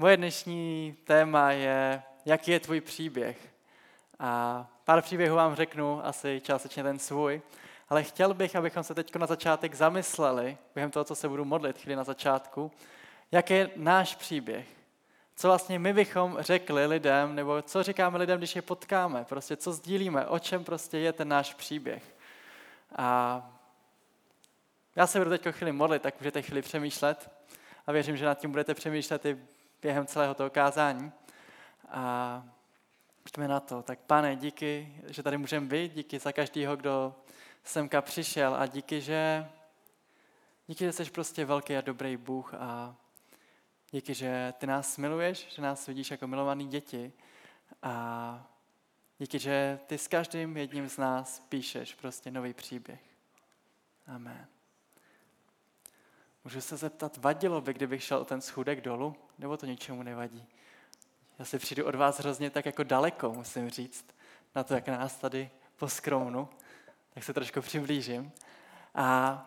Moje dnešní téma je, jaký je tvůj příběh. A pár příběhů vám řeknu, asi částečně ten svůj, ale chtěl bych, abychom se teď na začátek zamysleli, během toho, co se budu modlit chvíli na začátku, jak je náš příběh. Co vlastně my bychom řekli lidem, nebo co říkáme lidem, když je potkáme, prostě co sdílíme, o čem prostě je ten náš příběh. A já se budu teď chvíli modlit, tak můžete chvíli přemýšlet a věřím, že nad tím budete přemýšlet i během celého toho kázání. A pojďme na to. Tak pane, díky, že tady můžeme být, díky za každého, kdo semka přišel a díky, že díky, že jsi prostě velký a dobrý Bůh a díky, že ty nás miluješ, že nás vidíš jako milovaný děti a díky, že ty s každým jedním z nás píšeš prostě nový příběh. Amen. Můžu se zeptat, vadilo by, kdybych šel ten schůdek dolů, nebo to ničemu nevadí? Já si přijdu od vás hrozně tak jako daleko, musím říct, na to, jak nás tady poskromnu, tak se trošku přiblížím. A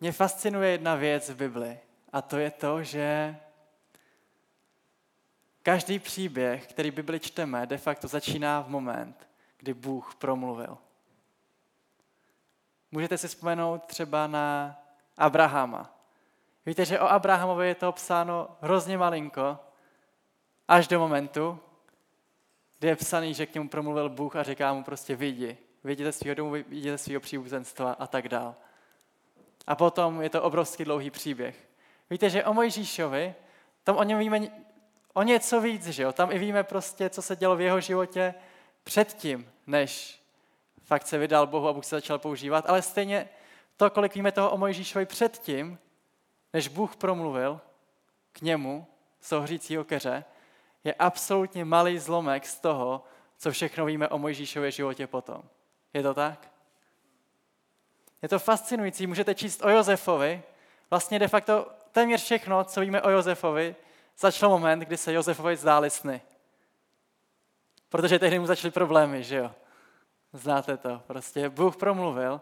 mě fascinuje jedna věc v Bibli, a to je to, že každý příběh, který Bibli čteme, de facto začíná v moment, kdy Bůh promluvil. Můžete si vzpomenout třeba na Abrahama. Víte, že o Abrahamovi je to psáno hrozně malinko, až do momentu, kdy je psaný, že k němu promluvil Bůh a říká mu prostě vyjdi ze svého domu, ze svého příbuzenstva a tak dál. A potom je to obrovský dlouhý příběh. Víte, že o Mojžíšovi, tam o něm víme o něco víc, že jo? Tam i víme prostě, co se dělo v jeho životě předtím, než fakt se vydal Bohu a Bůh se začal používat, ale stejně to, kolik víme toho o Mojžíšovi předtím, než Bůh promluvil k němu z toho hřícího keře, je absolutně malý zlomek z toho, co všechno víme o Mojžíšově životě potom. Je to tak? Je to fascinující, můžete číst o Josefovi, vlastně de facto téměř všechno, co víme o Josefovi, začal moment, kdy se Josefovi zdály sny. Protože tehdy mu začaly problémy, že jo? Znáte to. Prostě Bůh promluvil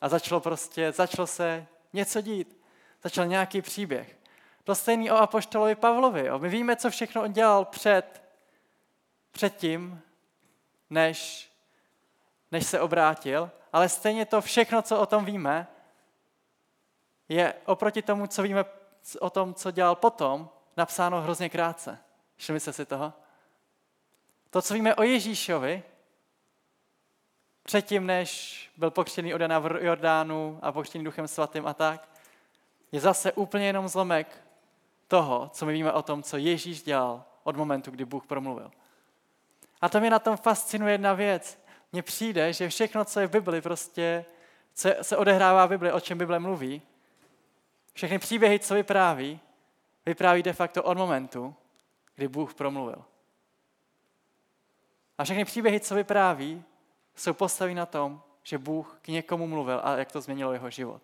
a začalo prostě, začalo se něco dít. Začal nějaký příběh. To stejný o apoštolovi Pavlovi. Jo. My víme, co všechno on dělal před, před tím, než, než se obrátil, ale stejně to všechno, co o tom víme, je oproti tomu, co víme o tom, co dělal potom, napsáno hrozně krátce. Všimli jste si toho? To, co víme o Ježíšovi, předtím, než byl pokřtěný od Jana v Jordánu a pokřtěný duchem svatým a tak, je zase úplně jenom zlomek toho, co my víme o tom, co Ježíš dělal od momentu, kdy Bůh promluvil. A to mě na tom fascinuje jedna věc. Mně přijde, že všechno, co je v Bibli, prostě co se odehrává v Bibli, o čem Bible mluví, všechny příběhy, co vypráví, vypráví de facto od momentu, kdy Bůh promluvil. A všechny příběhy, co vypráví, jsou postaví na tom, že Bůh k někomu mluvil a jak to změnilo jeho život.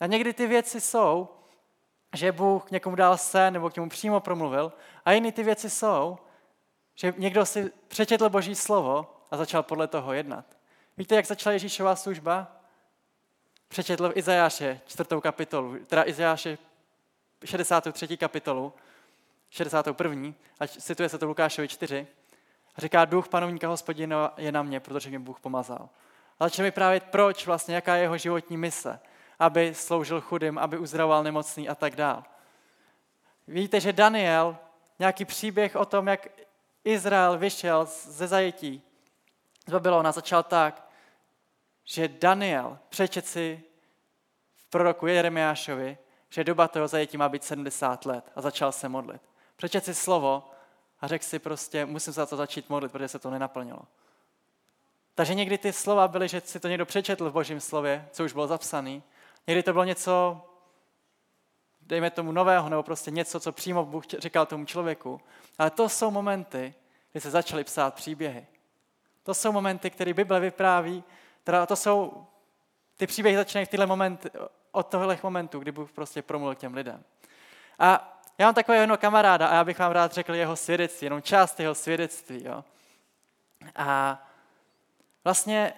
A někdy ty věci jsou, že Bůh k někomu dal sen nebo k němu přímo promluvil a jiný ty věci jsou, že někdo si přečetl Boží slovo a začal podle toho jednat. Víte, jak začala Ježíšová služba? Přečetl v Izajáše čtvrtou kapitolu, teda Izajáše 63. kapitolu, 61. a cituje se to Lukášovi 4. Říká, duch panovníka hospodina je na mě, protože mě Bůh pomazal. A začne mi právě proč vlastně, jaká je jeho životní mise. Aby sloužil chudým, aby uzdravoval nemocný a tak dál. Víte, že Daniel, nějaký příběh o tom, jak Izrael vyšel ze zajetí z Babylona, začal tak, že Daniel přečet si v proroku Jeremiášovi, že doba toho zajetí má být 70 let a začal se modlit. Přečet si slovo a řekl si prostě, musím za to začít modlit, protože se to nenaplnilo. Takže někdy ty slova byly, že si to někdo přečetl v božím slově, co už bylo zapsané. Někdy to bylo něco, dejme tomu nového, nebo prostě něco, co přímo Bůh říkal tomu člověku. Ale to jsou momenty, kdy se začaly psát příběhy. To jsou momenty, které Bible vypráví, teda to jsou, ty příběhy začínají v tyhle momenty, od tohle momentu, kdy Bůh prostě promluvil těm lidem. A já mám takového jednoho kamaráda a já bych vám rád řekl jeho svědectví, jenom část jeho svědectví. Jo. A vlastně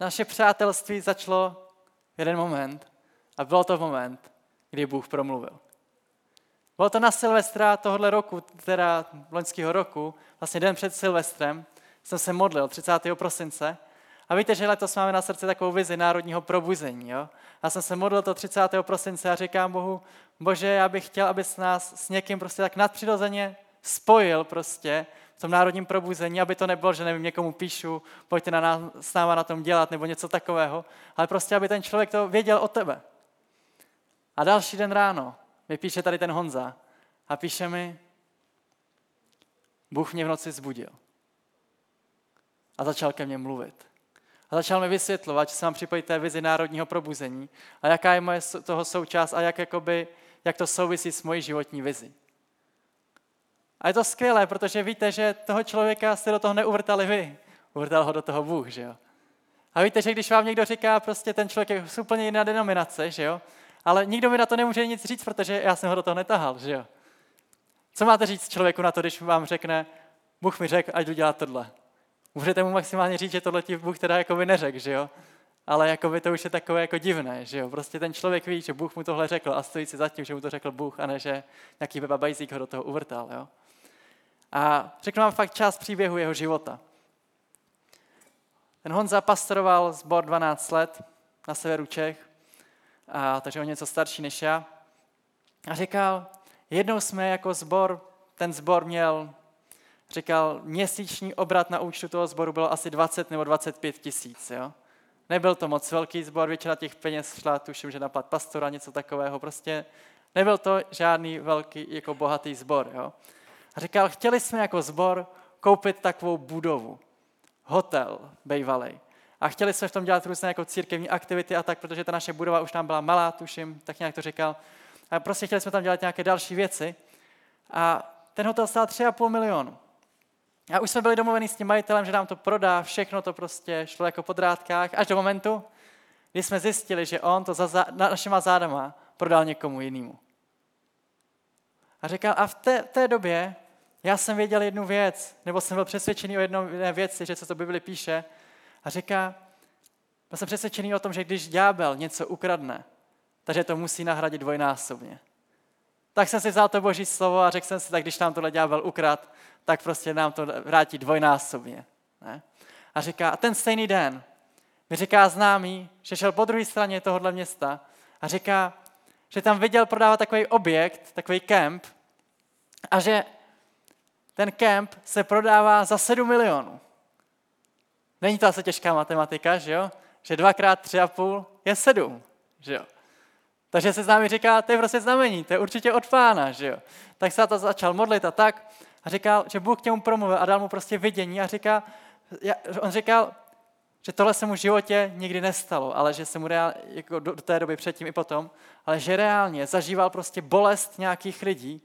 naše přátelství začalo v jeden moment a bylo to moment, kdy Bůh promluvil. Bylo to na Silvestra tohohle roku, teda loňského roku, vlastně den před Silvestrem, jsem se modlil 30. prosince. A víte, že letos máme na srdci takovou vizi národního probuzení. Jo? Já jsem se modlil to 30. prosince a říkám Bohu, Bože, já bych chtěl, abys nás s někým prostě tak nadpřirozeně spojil prostě v tom národním probuzení, aby to nebylo, že nevím, někomu píšu, pojďte na nás, s náma na tom dělat nebo něco takového, ale prostě, aby ten člověk to věděl o tebe. A další den ráno mi píše tady ten Honza a píše mi, Bůh mě v noci zbudil. A začal ke mně mluvit. A začal mi vysvětlovat, že se mám připojit té vizi národního probuzení a jaká je moje toho součást a jak, jakoby, jak to souvisí s mojí životní vizi. A je to skvělé, protože víte, že toho člověka jste do toho neuvrtali vy. Uvrtal ho do toho Bůh, že jo. A víte, že když vám někdo říká, prostě ten člověk je z úplně jiná denominace, že jo, ale nikdo mi na to nemůže nic říct, protože já jsem ho do toho netahal, že jo. Co máte říct člověku na to, když vám řekne, Bůh mi řekl, ať jdu dělat tohle. Můžete mu maximálně říct, že tohle ti Bůh teda jako by neřekl, že jo. Ale jako by to už je takové jako divné, že jo. Prostě ten člověk ví, že Bůh mu tohle řekl a stojí si za tím, že mu to řekl Bůh a ne, že nějaký babajzík ho do toho uvrtal, jo. A řeknu vám fakt část příběhu jeho života. Ten Honza pastoroval zbor 12 let na severu Čech, a, takže on něco starší než já. A říkal, jednou jsme jako zbor, ten zbor měl, říkal, měsíční obrat na účtu toho zboru bylo asi 20 nebo 25 tisíc. Jo? Nebyl to moc velký zbor, většina těch peněz šla, tuším, že na plat pastora, něco takového. Prostě nebyl to žádný velký, jako bohatý? A říkal, chtěli jsme jako zbor koupit takovou budovu, hotel bejvalej. A chtěli jsme v tom dělat různé jako církevní aktivity a tak, protože ta naše budova už nám byla malá, tuším, tak nějak to říkal. A prostě chtěli jsme tam dělat nějaké další věci. A ten hotel stál 3,5 milionu. A už jsme byli domluveni s tím majitelem, že nám to prodá, všechno to prostě šlo jako po drátkách, až do momentu, kdy jsme zjistili, že on to za, na našima zádama prodal někomu jinému. A říkal, a v té, té době já jsem věděl jednu věc, nebo jsem byl přesvědčený o jedné věci, že co to Bibli píše, a říká, byl jsem přesvědčený o tom, že když ďábel něco ukradne, takže to musí nahradit dvojnásobně. Tak jsem si vzal to boží slovo a řekl jsem si, tak když nám tohle ďábel ukrad, tak prostě nám to vrátí dvojnásobně. Ne? A říká, a ten stejný den mi říká známý, že šel po druhé straně tohohle města a říká, že tam viděl prodávat takový objekt, takový kemp a že ten kemp se prodává za 7 milionů. Není to asi těžká matematika, že jo? Že dvakrát tři a půl je sedm, že jo? Takže se s námi říká, to je prostě znamení, to je určitě od pána, že jo? Tak se to začal modlit a tak a říkal, že Bůh k němu promluvil a dal mu prostě vidění a říká, on říkal, že tohle se mu v životě nikdy nestalo, ale že se mu reál, jako do, do té doby předtím i potom, ale že reálně zažíval prostě bolest nějakých lidí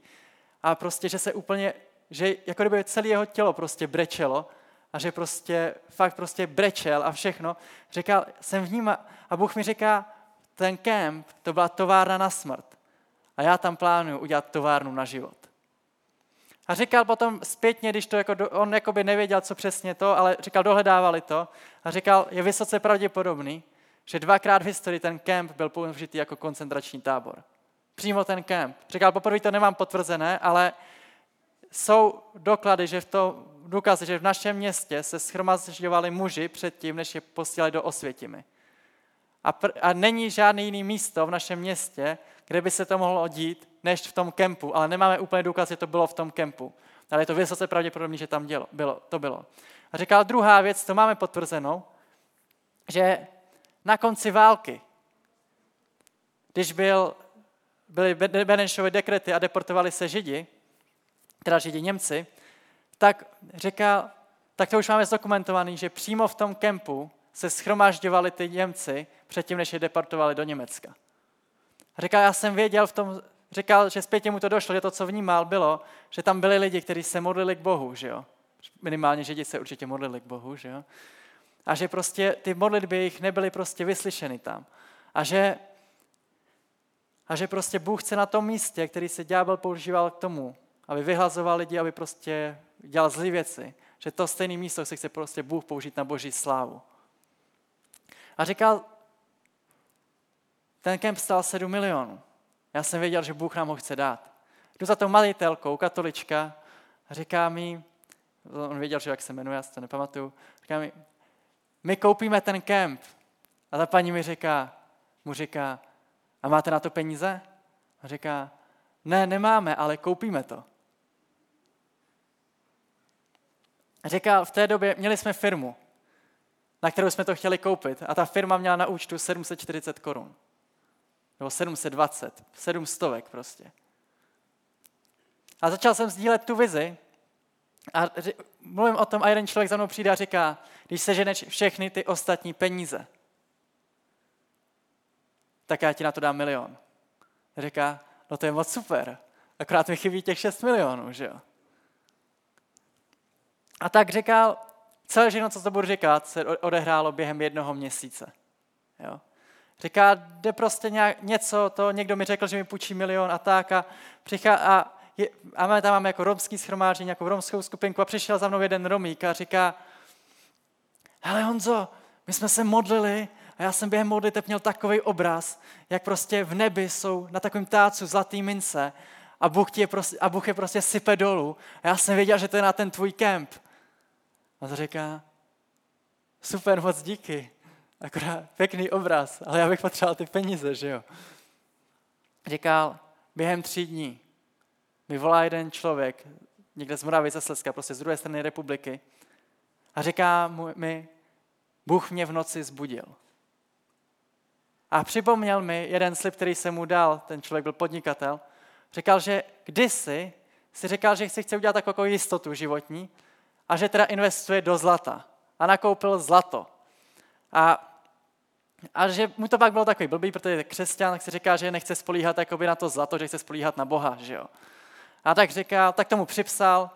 a prostě, že se úplně, že jako kdyby celé jeho tělo prostě brečelo a že prostě fakt prostě brečel a všechno. Říkal, jsem vnímal a Bůh mi říká, ten kemp, to byla továrna na smrt. A já tam plánuju udělat továrnu na život. A říkal potom zpětně, když to jako, on jako by nevěděl, co přesně to, ale říkal, dohledávali to. A říkal, je vysoce pravděpodobný, že dvakrát v historii ten kemp byl použitý jako koncentrační tábor. Přímo ten kemp. Říkal, poprvé to nemám potvrzené, ale jsou doklady, že v to, důkazy, že v našem městě se schromažďovali muži předtím, než je posílali do Osvětimi. A, pr- a není žádný jiný místo v našem městě, kde by se to mohlo dít, než v tom kempu. Ale nemáme úplně důkaz, že to bylo v tom kempu. Ale je to vysoce pravděpodobné, že tam dělo, bylo, to bylo. A říkal druhá věc, to máme potvrzenou, že na konci války, když byl, byly Benešovy dekrety a deportovali se Židi, teda Židi Němci, tak říkal, tak to už máme zdokumentovaný, že přímo v tom kempu se schromažďovali ty Němci předtím, než je deportovali do Německa. A říkal, já jsem věděl v tom, říkal, že zpětně mu to došlo, že to, co vnímal, bylo, že tam byli lidi, kteří se modlili k Bohu, že jo. Minimálně Židi se určitě modlili k Bohu, že jo. A že prostě ty modlitby jich nebyly prostě vyslyšeny tam. A že, a že prostě Bůh chce na tom místě, který se ďábel používal k tomu, aby vyhlazoval lidi, aby prostě dělal zlé věci. Že to stejné místo se chce prostě Bůh použít na boží slávu. A říkal, ten kemp stál 7 milionů. Já jsem věděl, že Bůh nám ho chce dát. Jdu za tou malitelkou, katolička, a říká mi, on věděl, že jak se jmenuje, já si to nepamatuju, říká mi, my koupíme ten kemp. A ta paní mi říká, mu říká, a máte na to peníze? A říká, ne, nemáme, ale koupíme to. A říká, v té době měli jsme firmu, na kterou jsme to chtěli koupit a ta firma měla na účtu 740 korun. Nebo 720, 700 prostě. A začal jsem sdílet tu vizi a mluvím o tom a jeden člověk za mnou přijde a říká, když seženeš všechny ty ostatní peníze, tak já ti na to dám milion. Říká, no to je moc super, akorát mi chybí těch 6 milionů, že jo. A tak říkal, celé všechno, co to budu říkat, se odehrálo během jednoho měsíce. Jo. Říká, jde prostě nějak, něco, to někdo mi řekl, že mi půjčí milion a tak a, přichá, a, je, a máme tam máme jako romský schromáždění, jako romskou skupinku a přišel za mnou jeden romík a říká, hele Honzo, my jsme se modlili a já jsem během modliteb měl takový obraz, jak prostě v nebi jsou na takovém tácu zlatý mince a Bůh, je prostě, a Bůh je prostě sype dolů. A já jsem věděl, že to je na ten tvůj kemp. A to říká, super, moc díky. Akorát pěkný obraz, ale já bych potřeboval ty peníze, že jo. Říkal, během tří dní mi volá jeden člověk, někde z Moravy ze Slezska, prostě z druhé strany republiky, a říká mi, Bůh mě v noci zbudil. A připomněl mi jeden slib, který jsem mu dal, ten člověk byl podnikatel, říkal, že kdysi si říkal, že si chce udělat takovou jistotu životní a že teda investuje do zlata. A nakoupil zlato. A a že mu to pak bylo takový blbý, protože je křesťan, tak si říká, že nechce spolíhat jakoby na to zlato, že chce spolíhat na Boha, že jo. A tak říká, tak tomu připsal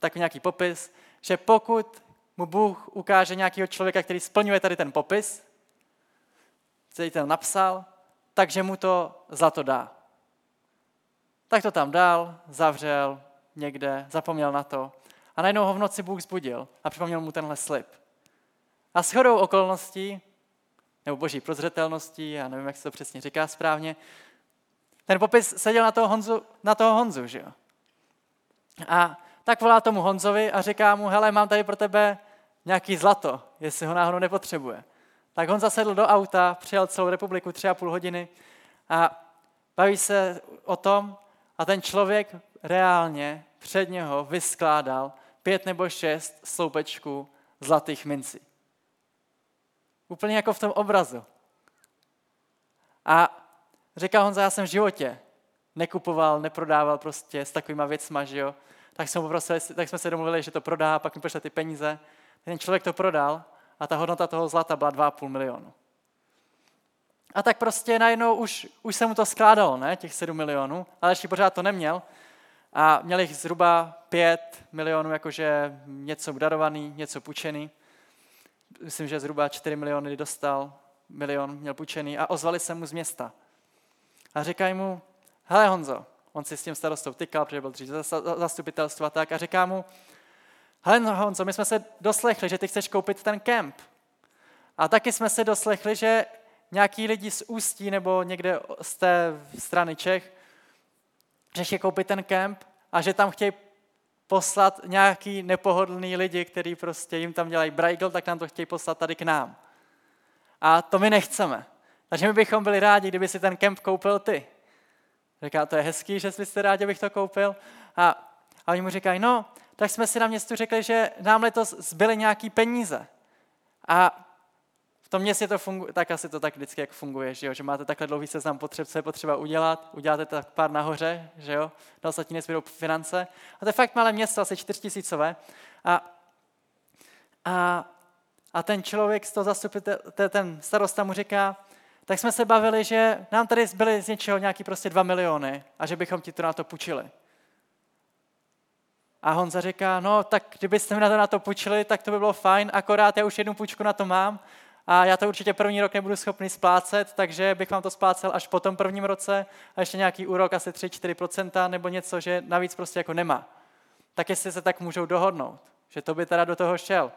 takový nějaký popis, že pokud mu Bůh ukáže nějakého člověka, který splňuje tady ten popis, který ten napsal, takže mu to zlato dá. Tak to tam dal, zavřel někde, zapomněl na to. A najednou ho v noci Bůh zbudil a připomněl mu tenhle slib. A s chodou okolností, nebo boží prozřetelností, já nevím, jak se to přesně říká správně, ten popis seděl na toho Honzu, na toho Honzu že jo? A tak volá tomu Honzovi a říká mu, hele, mám tady pro tebe nějaký zlato, jestli ho náhodou nepotřebuje. Tak Honza sedl do auta, přijel celou republiku tři a půl hodiny a baví se o tom a ten člověk reálně před něho vyskládal pět nebo šest sloupečků zlatých mincí. Úplně jako v tom obrazu. A říkal Honza, já jsem v životě nekupoval, neprodával prostě s takovýma věcma, že jo. Tak, jsem poprosil, tak jsme se domluvili, že to prodá, pak mi pošle ty peníze. Ten člověk to prodal a ta hodnota toho zlata byla 2,5 milionu. A tak prostě najednou už, už se mu to skládalo, ne, těch 7 milionů, ale ještě pořád to neměl. A měl jich zhruba 5 milionů, jakože něco darovaný, něco půjčený. Myslím, že zhruba 4 miliony dostal, milion měl půjčený a ozvali se mu z města. A říkají mu, hele Honzo, on si s tím starostou tykal, protože byl dřív zastupitelstva tak a říká mu, hele Honzo, my jsme se doslechli, že ty chceš koupit ten kemp. A taky jsme se doslechli, že nějaký lidi z Ústí nebo někde z té strany Čech, že koupit ten kemp a že tam chtějí poslat nějaký nepohodlný lidi, kteří prostě jim tam dělají brajgl, tak nám to chtějí poslat tady k nám. A to my nechceme. Takže my bychom byli rádi, kdyby si ten kemp koupil ty. Říká, to je hezký, že jste rádi, abych to koupil. A, a oni mu říkají, no, tak jsme si na městu řekli, že nám letos zbyly nějaký peníze. A v tom městě to funguje, tak asi to tak vždycky jak funguje, že, jo? že máte takhle dlouhý seznam potřeb, co je potřeba udělat, uděláte tak pár nahoře, že jo, na ostatní nezbydou finance. A to je fakt malé město, asi čtyřtisícové. A, a, a ten člověk z toho zastupitel, ten starosta mu říká, tak jsme se bavili, že nám tady zbyly z něčeho nějaký prostě dva miliony a že bychom ti to na to půjčili. A Honza říká, no tak kdybyste mi na to na to půjčili, tak to by bylo fajn, akorát já už jednu půjčku na to mám a já to určitě první rok nebudu schopný splácet, takže bych vám to splácel až po tom prvním roce a ještě nějaký úrok asi 3-4% nebo něco, že navíc prostě jako nemá. Tak jestli se tak můžou dohodnout, že to by teda do toho šel.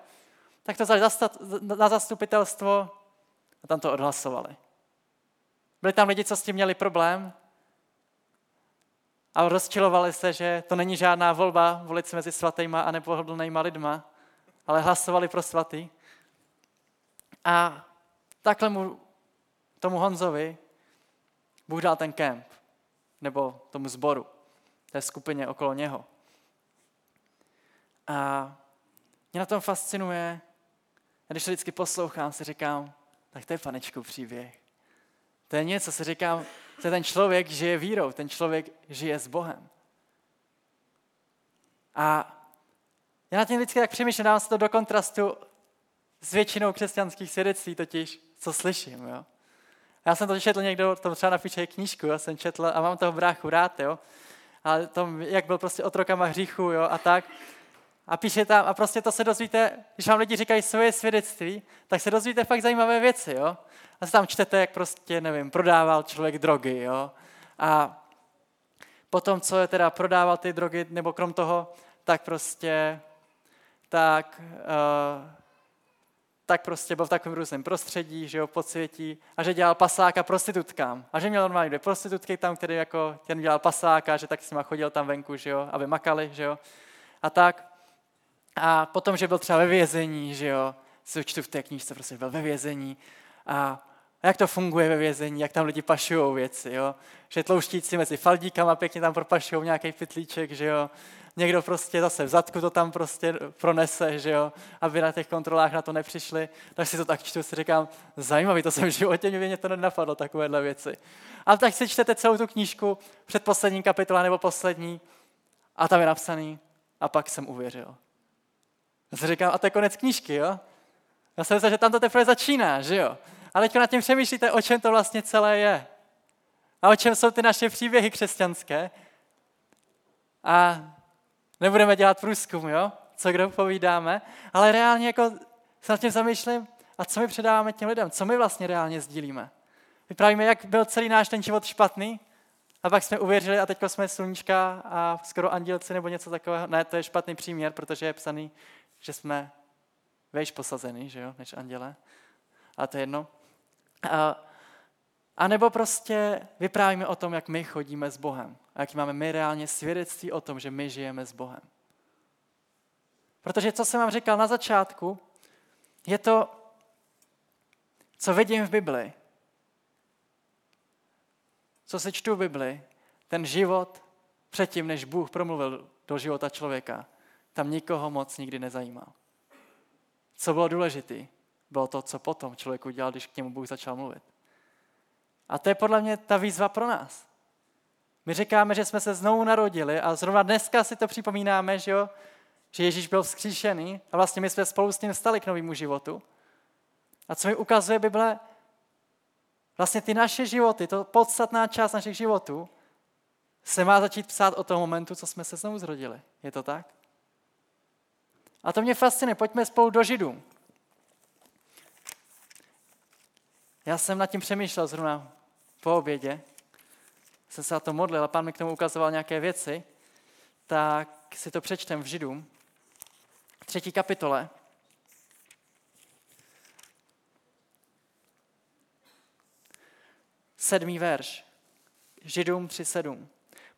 Tak to na zastupitelstvo a tam to odhlasovali. Byli tam lidi, co s tím měli problém a rozčilovali se, že to není žádná volba volit si mezi svatýma a nepohodlnýma lidma, ale hlasovali pro svatý. A takhle mu, tomu Honzovi Bůh dal ten kemp, nebo tomu zboru, té skupině okolo něho. A mě na tom fascinuje, když to vždycky poslouchám, si říkám, tak to je panečku příběh. To je něco, si říkám, je ten člověk žije vírou, ten člověk žije s Bohem. A já na tím vždycky tak přemýšlím, dám se to do kontrastu s většinou křesťanských svědectví, totiž, co slyším. Jo? Já jsem to četl někdo, to třeba napíše knížku, já jsem četl a mám toho bráchu rád, jo? ale tom, jak byl prostě otrokama hříchu jo? a tak. A píše tam, a prostě to se dozvíte, když vám lidi říkají svoje svědectví, tak se dozvíte fakt zajímavé věci, jo. A se tam čtete, jak prostě, nevím, prodával člověk drogy, jo. A potom, co je teda prodával ty drogy, nebo krom toho, tak prostě, tak, uh, tak prostě byl v takovém různém prostředí, že jo, podsvětí, a že dělal pasáka prostitutkám. A že měl normálně dvě prostitutky tam, který jako ten dělal pasáka, že tak s nima chodil tam venku, že jo, aby makali, že jo. A tak. A potom, že byl třeba ve vězení, že jo, si čtu v té knížce, prostě byl ve vězení. A a jak to funguje ve vězení, jak tam lidi pašují věci, jo? Že tlouštíci mezi faldíkama pěkně tam propašují nějaký pytlíček, že jo? Někdo prostě zase v zadku to tam prostě pronese, že jo? Aby na těch kontrolách na to nepřišli. Tak si to tak čtu, si říkám, zajímavý, to jsem v životě mě to nenapadlo, takovéhle věci. Ale tak si čtete celou tu knížku, předposlední kapitola nebo poslední, a tam je napsaný, a pak jsem uvěřil. Já si říkám, a to je konec knížky, jo? Já jsem myslel, že tam to teprve začíná, že jo? Ale teď nad tím přemýšlíte, o čem to vlastně celé je. A o čem jsou ty naše příběhy křesťanské. A nebudeme dělat průzkum, jo? co kdo povídáme, ale reálně jako se nad tím zamýšlím, a co my předáváme těm lidem, co my vlastně reálně sdílíme. Vyprávíme, jak byl celý náš ten život špatný, a pak jsme uvěřili a teď jsme sluníčka a skoro andělci nebo něco takového. Ne, to je špatný příměr, protože je psaný, že jsme vejš posazený, že jo, než anděle. A to je jedno. A, a nebo prostě vyprávíme o tom, jak my chodíme s Bohem. A jak máme my reálně svědectví o tom, že my žijeme s Bohem. Protože co jsem vám říkal na začátku, je to, co vidím v Bibli. Co se čtu v Bibli, ten život předtím, než Bůh promluvil do života člověka, tam nikoho moc nikdy nezajímal. Co bylo důležité? bylo to, co potom člověk udělal, když k němu Bůh začal mluvit. A to je podle mě ta výzva pro nás. My říkáme, že jsme se znovu narodili a zrovna dneska si to připomínáme, že, jo? že Ježíš byl vzkříšený a vlastně my jsme spolu s ním stali k novému životu. A co mi ukazuje Bible, vlastně ty naše životy, to podstatná část našich životů, se má začít psát od toho momentu, co jsme se znovu zrodili. Je to tak? A to mě fascinuje. Pojďme spolu do Židům. Já jsem nad tím přemýšlel zrovna po obědě, jsem se na to modlil a pán mi k tomu ukazoval nějaké věci, tak si to přečtem v Židům, třetí kapitole. Sedmý verš. Židům 3.7.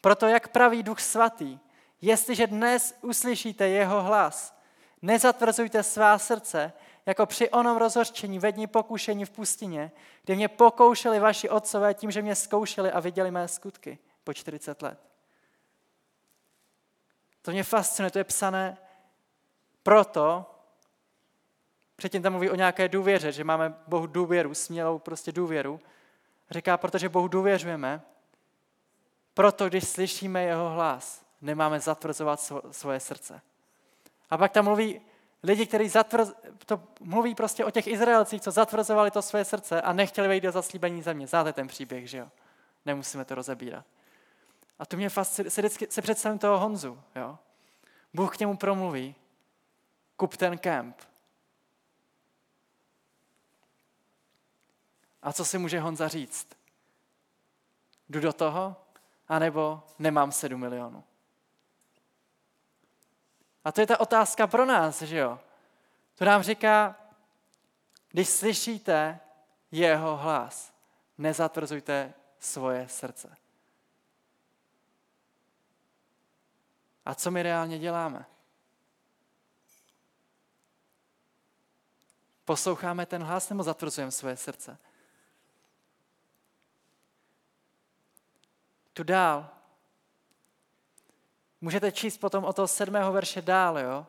Proto jak praví Duch Svatý, jestliže dnes uslyšíte jeho hlas, nezatvrzujte svá srdce, jako při onom rozhořčení ve dní pokušení v pustině, kdy mě pokoušeli vaši otcové tím, že mě zkoušeli a viděli mé skutky po 40 let. To mě fascinuje, to je psané proto, předtím tam mluví o nějaké důvěře, že máme Bohu důvěru, smělou prostě důvěru. Říká, protože Bohu důvěřujeme, proto když slyšíme jeho hlas, nemáme zatvrzovat svoje srdce. A pak tam mluví lidi, kteří zatvrz, to mluví prostě o těch Izraelcích, co zatvrzovali to své srdce a nechtěli vejít do zaslíbení země. Znáte ten příběh, že jo? Nemusíme to rozebírat. A to mě fascinuje, se, vždycky, se představím toho Honzu, jo? Bůh k němu promluví, kup ten kemp. A co si může Honza říct? Jdu do toho, anebo nemám sedm milionů. A to je ta otázka pro nás, že jo? To nám říká, když slyšíte jeho hlas, nezatvrzujte svoje srdce. A co my reálně děláme? Posloucháme ten hlas nebo zatvrzujeme své srdce? Tu dál. Můžete číst potom o toho sedmého verše dál, jo?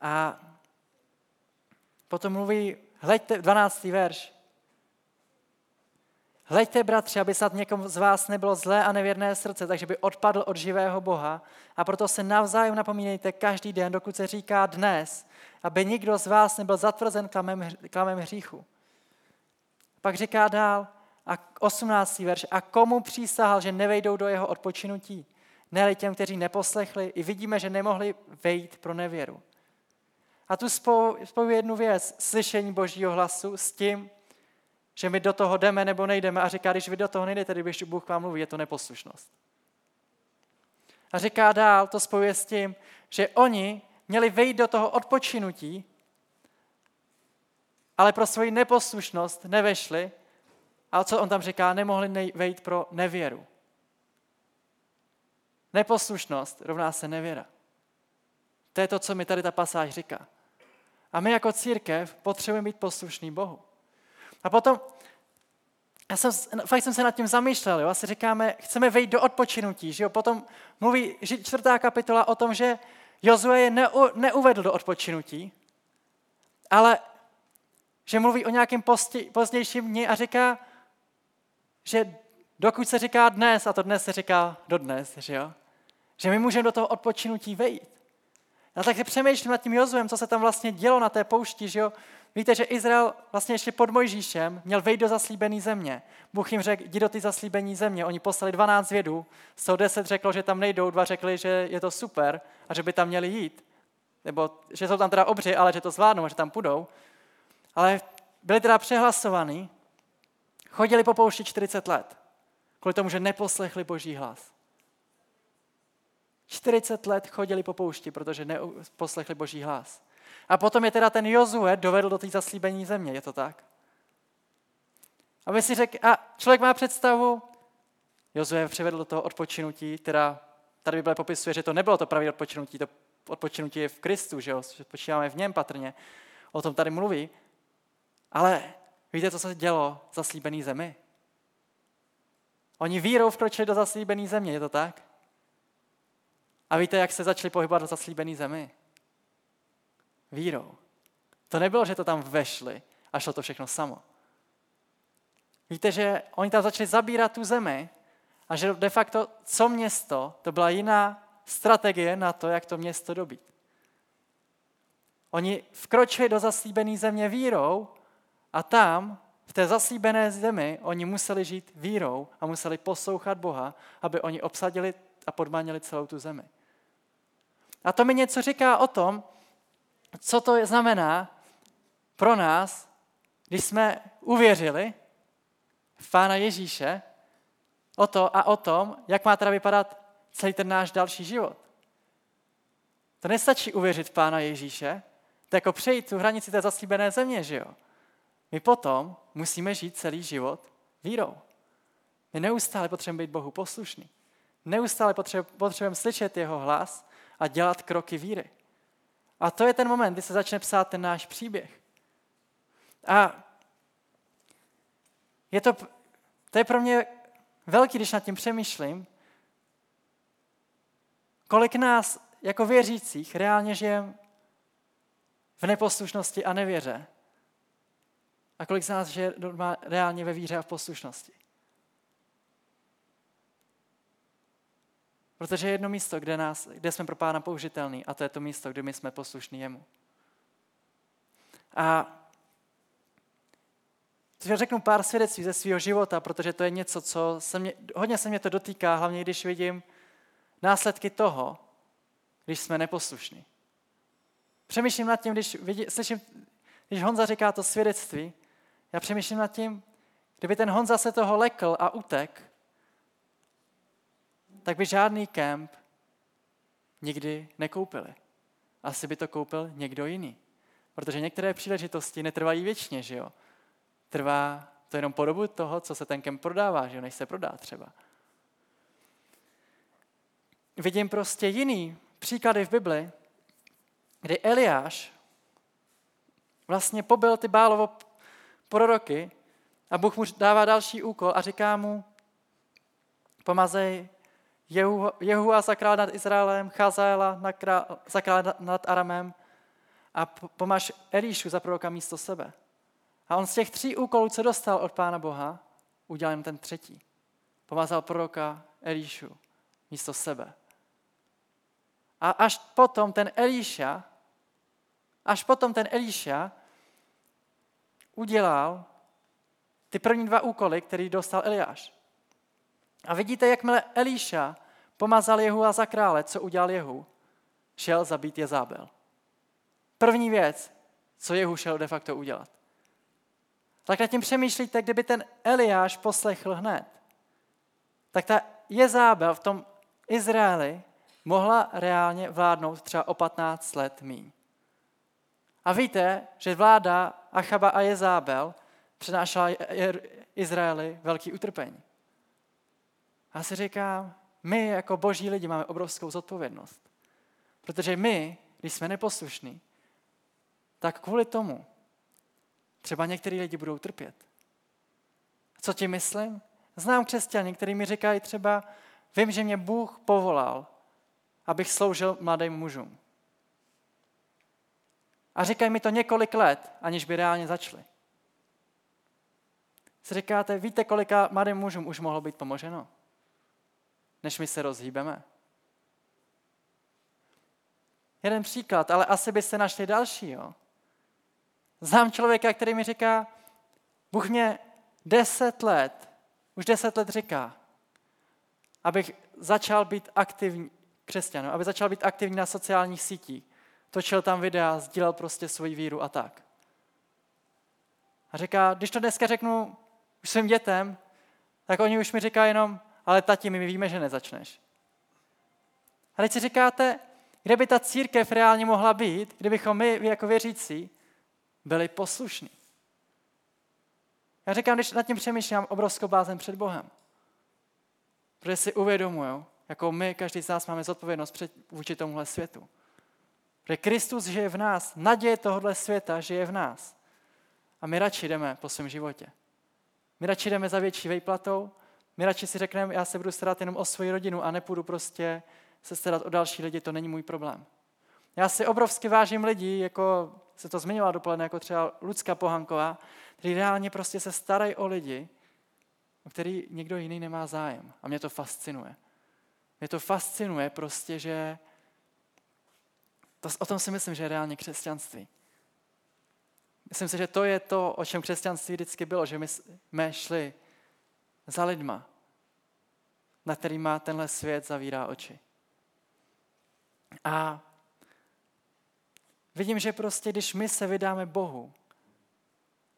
A potom mluví, hleďte, 12. verš. Hleďte, bratři, aby snad někomu z vás nebylo zlé a nevěrné srdce, takže by odpadl od živého Boha. A proto se navzájem napomínejte každý den, dokud se říká dnes, aby nikdo z vás nebyl zatvrzen klamem, klamem hříchu. Pak říká dál, a 18. verš, a komu přísahal, že nevejdou do jeho odpočinutí? Ne těm, kteří neposlechli, i vidíme, že nemohli vejít pro nevěru. A tu spojuje jednu věc, slyšení božího hlasu s tím, že my do toho jdeme nebo nejdeme a říká, když vy do toho nejdete, když Bůh k vám mluví, je to neposlušnost. A říká dál, to spojuje s tím, že oni měli vejít do toho odpočinutí, ale pro svoji neposlušnost nevešli. A co on tam říká? Nemohli vejít pro nevěru. Neposlušnost rovná se nevěra. To je to, co mi tady ta pasáž říká. A my jako církev potřebujeme být poslušný Bohu. A potom, já jsem, fakt jsem se nad tím zamýšlel, jo? asi říkáme, chceme vejít do odpočinutí, že jo? potom mluví čtvrtá kapitola o tom, že Jozue je neu, neuvedl do odpočinutí, ale že mluví o nějakém posti, pozdějším dni a říká, že dokud se říká dnes, a to dnes se říká dodnes, že jo? Že my můžeme do toho odpočinutí vejít. Já tak přemýšlím nad tím Jozuem, co se tam vlastně dělo na té poušti, že jo? Víte, že Izrael vlastně ještě pod Mojžíšem měl vejít do zaslíbené země. Bůh jim řekl, jdi do ty zaslíbené země. Oni poslali 12 vědů, z toho 10 řeklo, že tam nejdou, dva řekli, že je to super a že by tam měli jít. Nebo že jsou tam teda obři, ale že to zvládnou a že tam půjdou. Ale byli teda přehlasovaní, chodili po poušti 40 let, kvůli tomu, že neposlechli boží hlas. 40 let chodili po poušti, protože neposlechli boží hlas. A potom je teda ten Jozue dovedl do té zaslíbení země, je to tak? Aby si řekl, a člověk má představu, Jozue přivedl do toho odpočinutí, teda tady Bible popisuje, že to nebylo to pravé odpočinutí, to odpočinutí je v Kristu, že jo, v něm patrně, o tom tady mluví. Ale víte, co se dělo v zaslíbený zemi? Oni vírou vkročili do zaslíbené země, je to tak? A víte, jak se začali pohybovat do zaslíbené zemi? Vírou. To nebylo, že to tam vešli a šlo to všechno samo. Víte, že oni tam začali zabírat tu zemi a že de facto co město, to byla jiná strategie na to, jak to město dobít. Oni vkročili do zaslíbené země vírou a tam, v té zaslíbené zemi, oni museli žít vírou a museli poslouchat Boha, aby oni obsadili a podmanili celou tu zemi. A to mi něco říká o tom, co to znamená pro nás, když jsme uvěřili v Pána Ježíše o to a o tom, jak má teda vypadat celý ten náš další život. To nestačí uvěřit v Pána Ježíše, to je jako přejít tu hranici té zaslíbené země, že jo? My potom musíme žít celý život vírou. My neustále potřebujeme být Bohu poslušný. Neustále potřebujeme slyšet jeho hlas a dělat kroky víry. A to je ten moment, kdy se začne psát ten náš příběh. A je to, to je pro mě velký, když nad tím přemýšlím, kolik nás jako věřících reálně žijeme v neposlušnosti a nevěře. A kolik z nás žije reálně ve víře a v poslušnosti. Protože je jedno místo, kde, nás, kde jsme pro pána použitelný a to je to místo, kde my jsme poslušní jemu. A Teď řeknu pár svědectví ze svého života, protože to je něco, co se mě, hodně se mě to dotýká, hlavně když vidím následky toho, když jsme neposlušní. Přemýšlím nad tím, když vidí, slyším, když Honza říká to svědectví, já přemýšlím nad tím, kdyby ten Honza se toho lekl a utek, tak by žádný kemp nikdy nekoupili. Asi by to koupil někdo jiný. Protože některé příležitosti netrvají věčně, že jo? Trvá to jenom po dobu toho, co se ten kemp prodává, že jo, než se prodá třeba. vidím prostě jiný příklady v Bibli, kdy Eliáš vlastně pobyl ty Bálovo proroky a Bůh mu dává další úkol a říká mu, pomazej Jehu, Jehu a zakrál nad Izraelem, Chazaela zakrál nad Aramem a pomáš Elíšu za proroka místo sebe. A on z těch tří úkolů, co dostal od Pána Boha, udělal jen ten třetí. Pomazal proroka Elíšu místo sebe. A až potom ten Elíša, až potom ten Elíša udělal ty první dva úkoly, který dostal Eliáš. A vidíte, jakmile Elíša pomazal Jehu a za krále, co udělal Jehu? Šel zabít Jezábel. První věc, co Jehu šel de facto udělat. Tak nad tím přemýšlíte, kdyby ten Eliáš poslechl hned, tak ta Jezábel v tom Izraeli mohla reálně vládnout třeba o 15 let míň. A víte, že vláda Achaba a Jezábel přinášela Izraeli velký utrpení. A si říkám, my jako boží lidi máme obrovskou zodpovědnost. Protože my, když jsme neposlušní, tak kvůli tomu třeba některý lidi budou trpět. Co ti myslím? Znám křesťany, kteří mi říkají třeba, vím, že mě Bůh povolal, abych sloužil mladým mužům. A říkají mi to několik let, aniž by reálně začali. Si říkáte, víte, kolika mladým mužům už mohlo být pomoženo? Než my se rozhýbeme. Jeden příklad, ale asi byste našli další. Jo? Znám člověka, který mi říká, Bůh mě deset let, už deset let říká, abych začal být aktivní křesťan, aby začal být aktivní na sociálních sítích. Točil tam videa, sdílel prostě svoji víru a tak. A říká, když to dneska řeknu už svým dětem, tak oni už mi říkají jenom, ale tati, my víme, že nezačneš. A teď si říkáte, kde by ta církev reálně mohla být, kdybychom my jako věřící byli poslušní. Já říkám, když nad tím přemýšlím, obrovskou bázen před Bohem. Protože si uvědomuju, jako my, každý z nás máme zodpovědnost před, vůči tomuhle světu. Protože Kristus žije v nás, naděje tohohle světa žije v nás. A my radši jdeme po svém životě. My radši jdeme za větší vejplatou, my radši si řekneme, já se budu starat jenom o svoji rodinu a nepůjdu prostě se starat o další lidi, to není můj problém. Já si obrovsky vážím lidí, jako se to zmiňovala dopoledne, jako třeba Lucka Pohanková, kteří reálně prostě se starají o lidi, o který někdo jiný nemá zájem. A mě to fascinuje. Mě to fascinuje prostě, že to, o tom si myslím, že je reálně křesťanství. Myslím si, že to je to, o čem křesťanství vždycky bylo, že my jsme šli za lidma, na kterýma tenhle svět zavírá oči. A vidím, že prostě, když my se vydáme Bohu,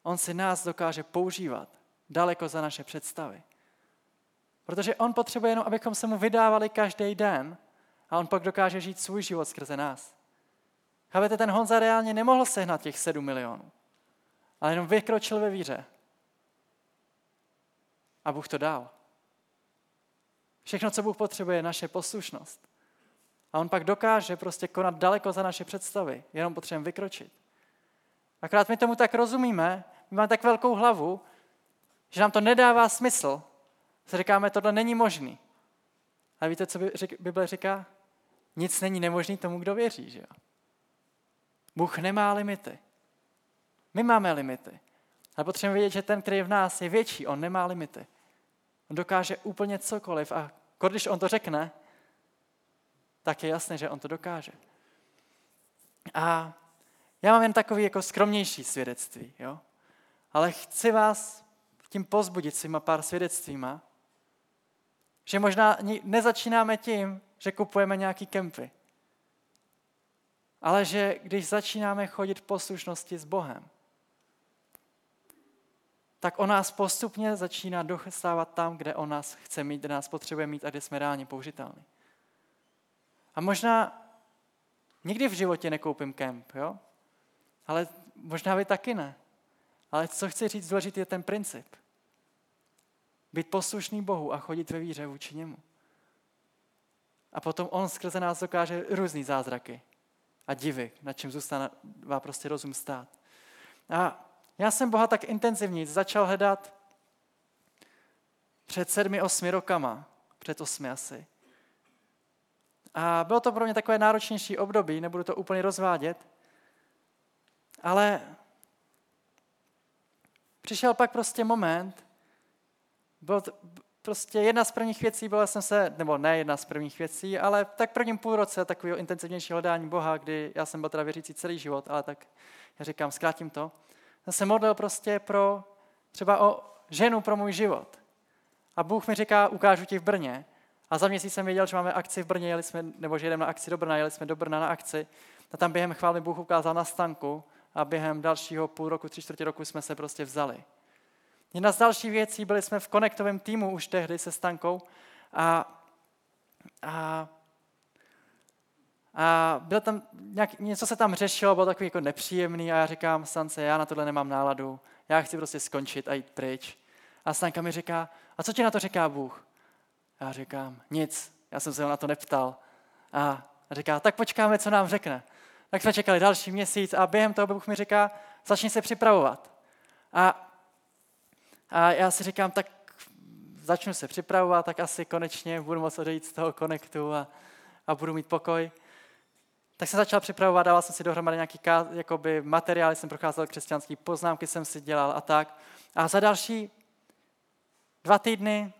On si nás dokáže používat daleko za naše představy. Protože On potřebuje jenom, abychom se mu vydávali každý den a On pak dokáže žít svůj život skrze nás. Chápete, ten Honza reálně nemohl sehnat těch sedm milionů, ale jenom vykročil ve víře. A Bůh to dal. Všechno, co Bůh potřebuje, je naše poslušnost. A on pak dokáže prostě konat daleko za naše představy. Jenom potřebujeme vykročit. Akorát my tomu tak rozumíme, my máme tak velkou hlavu, že nám to nedává smysl. Si říkáme, tohle není možný. A víte, co Bible říká? Nic není nemožný tomu, kdo věří. Že jo? Bůh nemá limity. My máme limity. Ale potřebujeme vědět, že ten, který je v nás, je větší. On nemá limity. On dokáže úplně cokoliv. A když on to řekne, tak je jasné, že on to dokáže. A já mám jen takový jako skromnější svědectví, jo? ale chci vás tím pozbudit svýma pár svědectvíma, že možná nezačínáme tím, že kupujeme nějaký kempy, ale že když začínáme chodit v poslušnosti s Bohem, tak on nás postupně začíná dostávat tam, kde on nás chce mít, kde nás potřebuje mít a kde jsme reálně použitelní. A možná nikdy v životě nekoupím kemp, jo? Ale možná vy taky ne. Ale co chci říct důležitý je ten princip. Být poslušný Bohu a chodit ve víře vůči němu. A potom on skrze nás dokáže různý zázraky a divy, nad čím zůstává prostě rozum stát. A já jsem Boha tak intenzivně začal hledat před sedmi, osmi rokama, před osmi asi. A bylo to pro mě takové náročnější období, nebudu to úplně rozvádět, ale přišel pak prostě moment, byl to, prostě jedna z prvních věcí byla jsem se, nebo ne jedna z prvních věcí, ale tak prvním půl roce takového intenzivnějšího hledání Boha, kdy já jsem byl teda věřící celý život, ale tak já říkám, zkrátím to, jsem se modlil prostě pro třeba o ženu pro můj život. A Bůh mi říká, ukážu ti v Brně. A za měsíc jsem věděl, že máme akci v Brně, jeli jsme, nebo že jdeme na akci do Brna, jeli jsme do Brna na akci. A tam během chvály Bůh ukázal na stanku a během dalšího půl roku, tři čtvrtě roku jsme se prostě vzali. Jedna z dalších věcí, byli jsme v konektovém týmu už tehdy se Stankou a, a, a byl tam nějak, něco se tam řešilo, bylo takový jako nepříjemný a já říkám Stance, já na tohle nemám náladu, já chci prostě skončit a jít pryč. A Stanka mi říká, a co ti na to říká Bůh? Já říkám, nic, já jsem se ho na to neptal. A říká, tak počkáme, co nám řekne. Tak jsme čekali další měsíc a během toho Bůh mi říká, začni se připravovat. A, a já si říkám, tak začnu se připravovat, tak asi konečně budu moct odejít z toho konektu a, a budu mít pokoj. Tak jsem začal připravovat, dával jsem si dohromady nějaký jakoby, materiály, jsem procházel křesťanský poznámky, jsem si dělal a tak. A za další dva týdny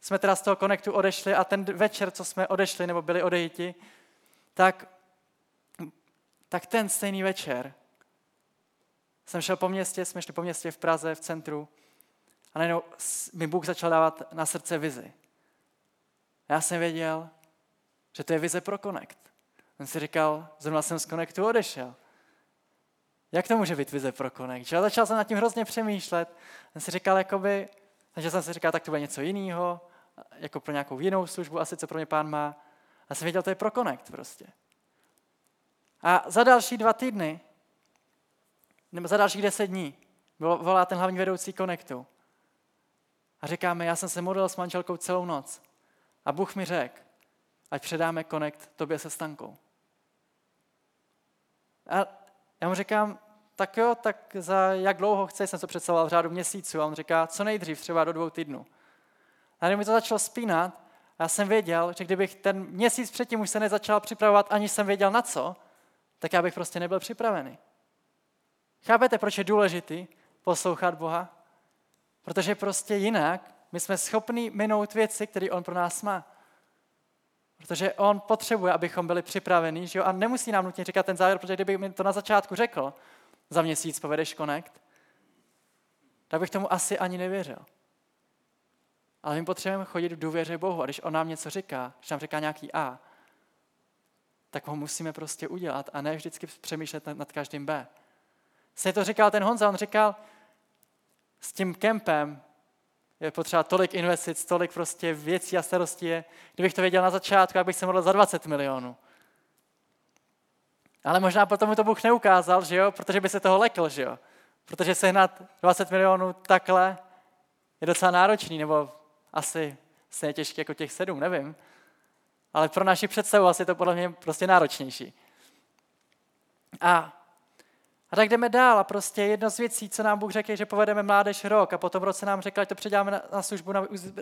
jsme teda z toho konektu odešli a ten večer, co jsme odešli nebo byli odejiti, tak, tak ten stejný večer jsem šel po městě, jsme šli po městě v Praze, v centru a najednou mi Bůh začal dávat na srdce vizi. Já jsem věděl, že to je vize pro Connect. Jsem si říkal, zrovna jsem z Connectu odešel. Jak to může být vize pro Connect? Já začal jsem nad tím hrozně přemýšlet. Jsem si říkal, jakoby, takže jsem si říkal, tak to bude něco jiného, jako pro nějakou jinou službu, asi co pro mě pán má. A jsem věděl, to je pro Connect prostě. A za další dva týdny, nebo za dalších deset dní, volá ten hlavní vedoucí Connectu. A říkáme, já jsem se modlil s manželkou celou noc. A Bůh mi řekl, ať předáme Connect tobě se Stankou. A já mu říkám, tak jo, tak za jak dlouho chce, jsem to představoval v řádu měsíců. A on říká, co nejdřív, třeba do dvou týdnů. A mi to začalo spínat, já jsem věděl, že kdybych ten měsíc předtím už se nezačal připravovat, aniž jsem věděl na co, tak já bych prostě nebyl připravený. Chápete, proč je důležitý poslouchat Boha? Protože prostě jinak my jsme schopni minout věci, které On pro nás má. Protože On potřebuje, abychom byli připraveni, že jo? a nemusí nám nutně říkat ten závěr, protože kdyby mi to na začátku řekl, za měsíc povedeš Connect, tak bych tomu asi ani nevěřil. Ale my potřebujeme chodit v důvěře Bohu. A když on nám něco říká, když nám říká nějaký A, tak ho musíme prostě udělat a ne vždycky přemýšlet nad, každým B. Se to říkal ten Honza, on říkal, s tím kempem je potřeba tolik investic, tolik prostě věcí a starostí je. Kdybych to věděl na začátku, jak bych se modlil za 20 milionů. Ale možná potom mu to Bůh neukázal, že jo, protože by se toho lekl, že jo. Protože sehnat 20 milionů takhle je docela náročný, nebo asi stejně těžký jako těch sedm, nevím. Ale pro naši představu asi je to podle mě prostě náročnější. A, a tak jdeme dál a prostě jedno z věcí, co nám Bůh řekl, je, že povedeme mládež rok a potom v roce nám řekl, že to předáme na, službu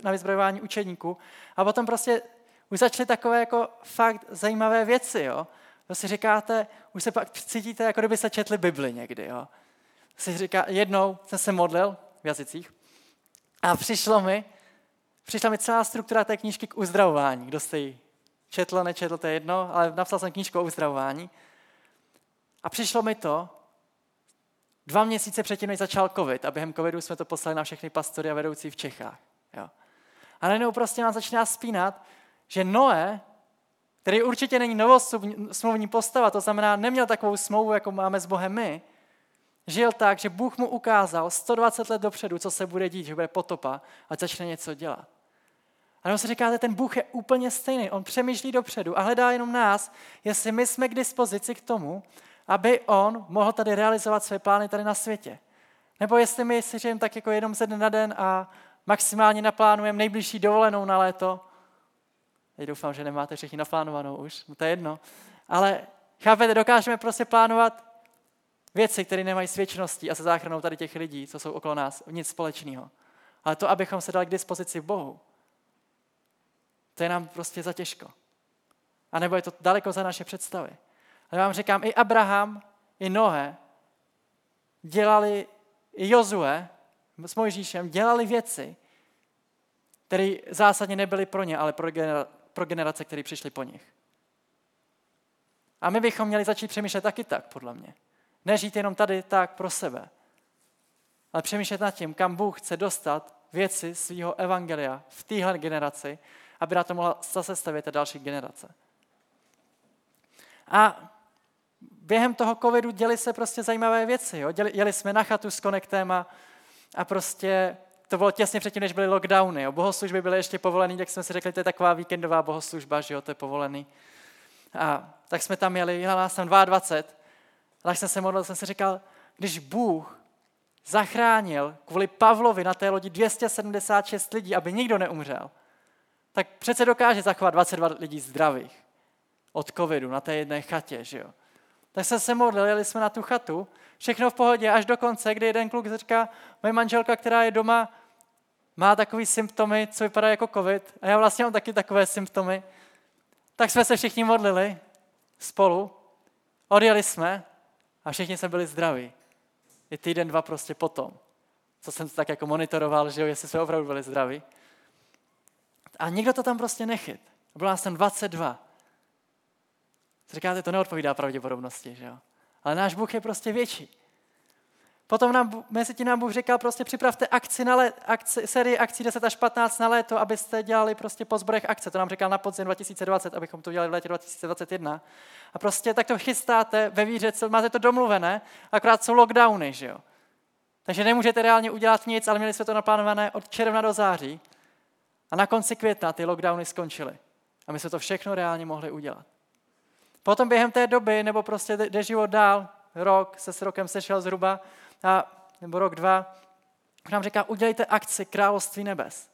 na, vyzbrojování učeníků. A potom prostě už začaly takové jako fakt zajímavé věci, jo. To si říkáte, už se pak cítíte, jako kdyby se četli Bibli někdy, jo. Si říká, jednou jsem se modlil v jazycích a přišlo mi, přišla mi celá struktura té knížky k uzdravování. Kdo jste ji četl, nečetl, to je jedno, ale napsal jsem knížku o uzdravování. A přišlo mi to dva měsíce předtím, než začal covid a během covidu jsme to poslali na všechny pastory a vedoucí v Čechách. Jo. A najednou prostě nám začíná spínat, že Noé, který určitě není novosmluvní postava, to znamená, neměl takovou smlouvu, jako máme s Bohem my, žil tak, že Bůh mu ukázal 120 let dopředu, co se bude dít, že bude potopa a začne něco dělat. A si říkáte, ten Bůh je úplně stejný, on přemýšlí dopředu a hledá jenom nás, jestli my jsme k dispozici k tomu, aby on mohl tady realizovat své plány tady na světě. Nebo jestli my si žijeme tak jako jenom ze dne na den a maximálně naplánujeme nejbližší dovolenou na léto, Teď doufám, že nemáte všichni naplánovanou už, no to je jedno. Ale chápete, dokážeme prostě plánovat věci, které nemají s věčností a se záchranou tady těch lidí, co jsou okolo nás, nic společného. Ale to, abychom se dali k dispozici Bohu, to je nám prostě za těžko. A nebo je to daleko za naše představy. Ale vám říkám, i Abraham, i Noé dělali, i Jozue s Mojžíšem dělali věci, které zásadně nebyly pro ně, ale pro, pro generace, které přišly po nich. A my bychom měli začít přemýšlet taky tak, podle mě. Nežít jenom tady tak pro sebe, ale přemýšlet nad tím, kam Bůh chce dostat věci svého evangelia v téhle generaci, aby na to mohla zase stavět ta další generace. A během toho covidu děli se prostě zajímavé věci. Jo? Děli, jeli jsme na chatu s Connectem a, prostě to bylo těsně předtím, než byly lockdowny. Jo? Bohoslužby byly ještě povolený, tak jsme si řekli, to je taková víkendová bohoslužba, že jo, to je povolený. A tak jsme tam jeli, jela nás tam 22. A tak jsem se modlil, jsem si říkal, když Bůh zachránil kvůli Pavlovi na té lodi 276 lidí, aby nikdo neumřel, tak přece dokáže zachovat 22 lidí zdravých od covidu na té jedné chatě, že jo. Tak jsem se modlil, jeli jsme na tu chatu, všechno v pohodě, až do konce, kdy jeden kluk říká, moje manželka, která je doma, má takový symptomy, co vypadá jako covid, a já vlastně mám taky takové symptomy. Tak jsme se všichni modlili spolu, odjeli jsme a všichni jsme byli zdraví. I týden, dva prostě potom. Co jsem tak jako monitoroval, že jo, jestli jsme opravdu byli zdraví. A nikdo to tam prostě nechyt. Bylo nás tam 22. Říkáte, to neodpovídá pravděpodobnosti, že jo? Ale náš Bůh je prostě větší. Potom nám, mezi tím nám Bůh říkal, prostě připravte akci na let, akci, sérii akcí 10 až 15 na léto, abyste dělali prostě po zborech akce. To nám říkal na podzim 2020, abychom to dělali v létě 2021. A prostě tak to chystáte ve víře, máte to domluvené, akorát jsou lockdowny, že jo. Takže nemůžete reálně udělat nic, ale měli jsme to naplánované od června do září. A na konci května ty lockdowny skončily. A my jsme to všechno reálně mohli udělat. Potom během té doby, nebo prostě jde život dál, rok se s rokem sešel zhruba, a, nebo rok, dva, nám říká, udělejte akci Království nebes.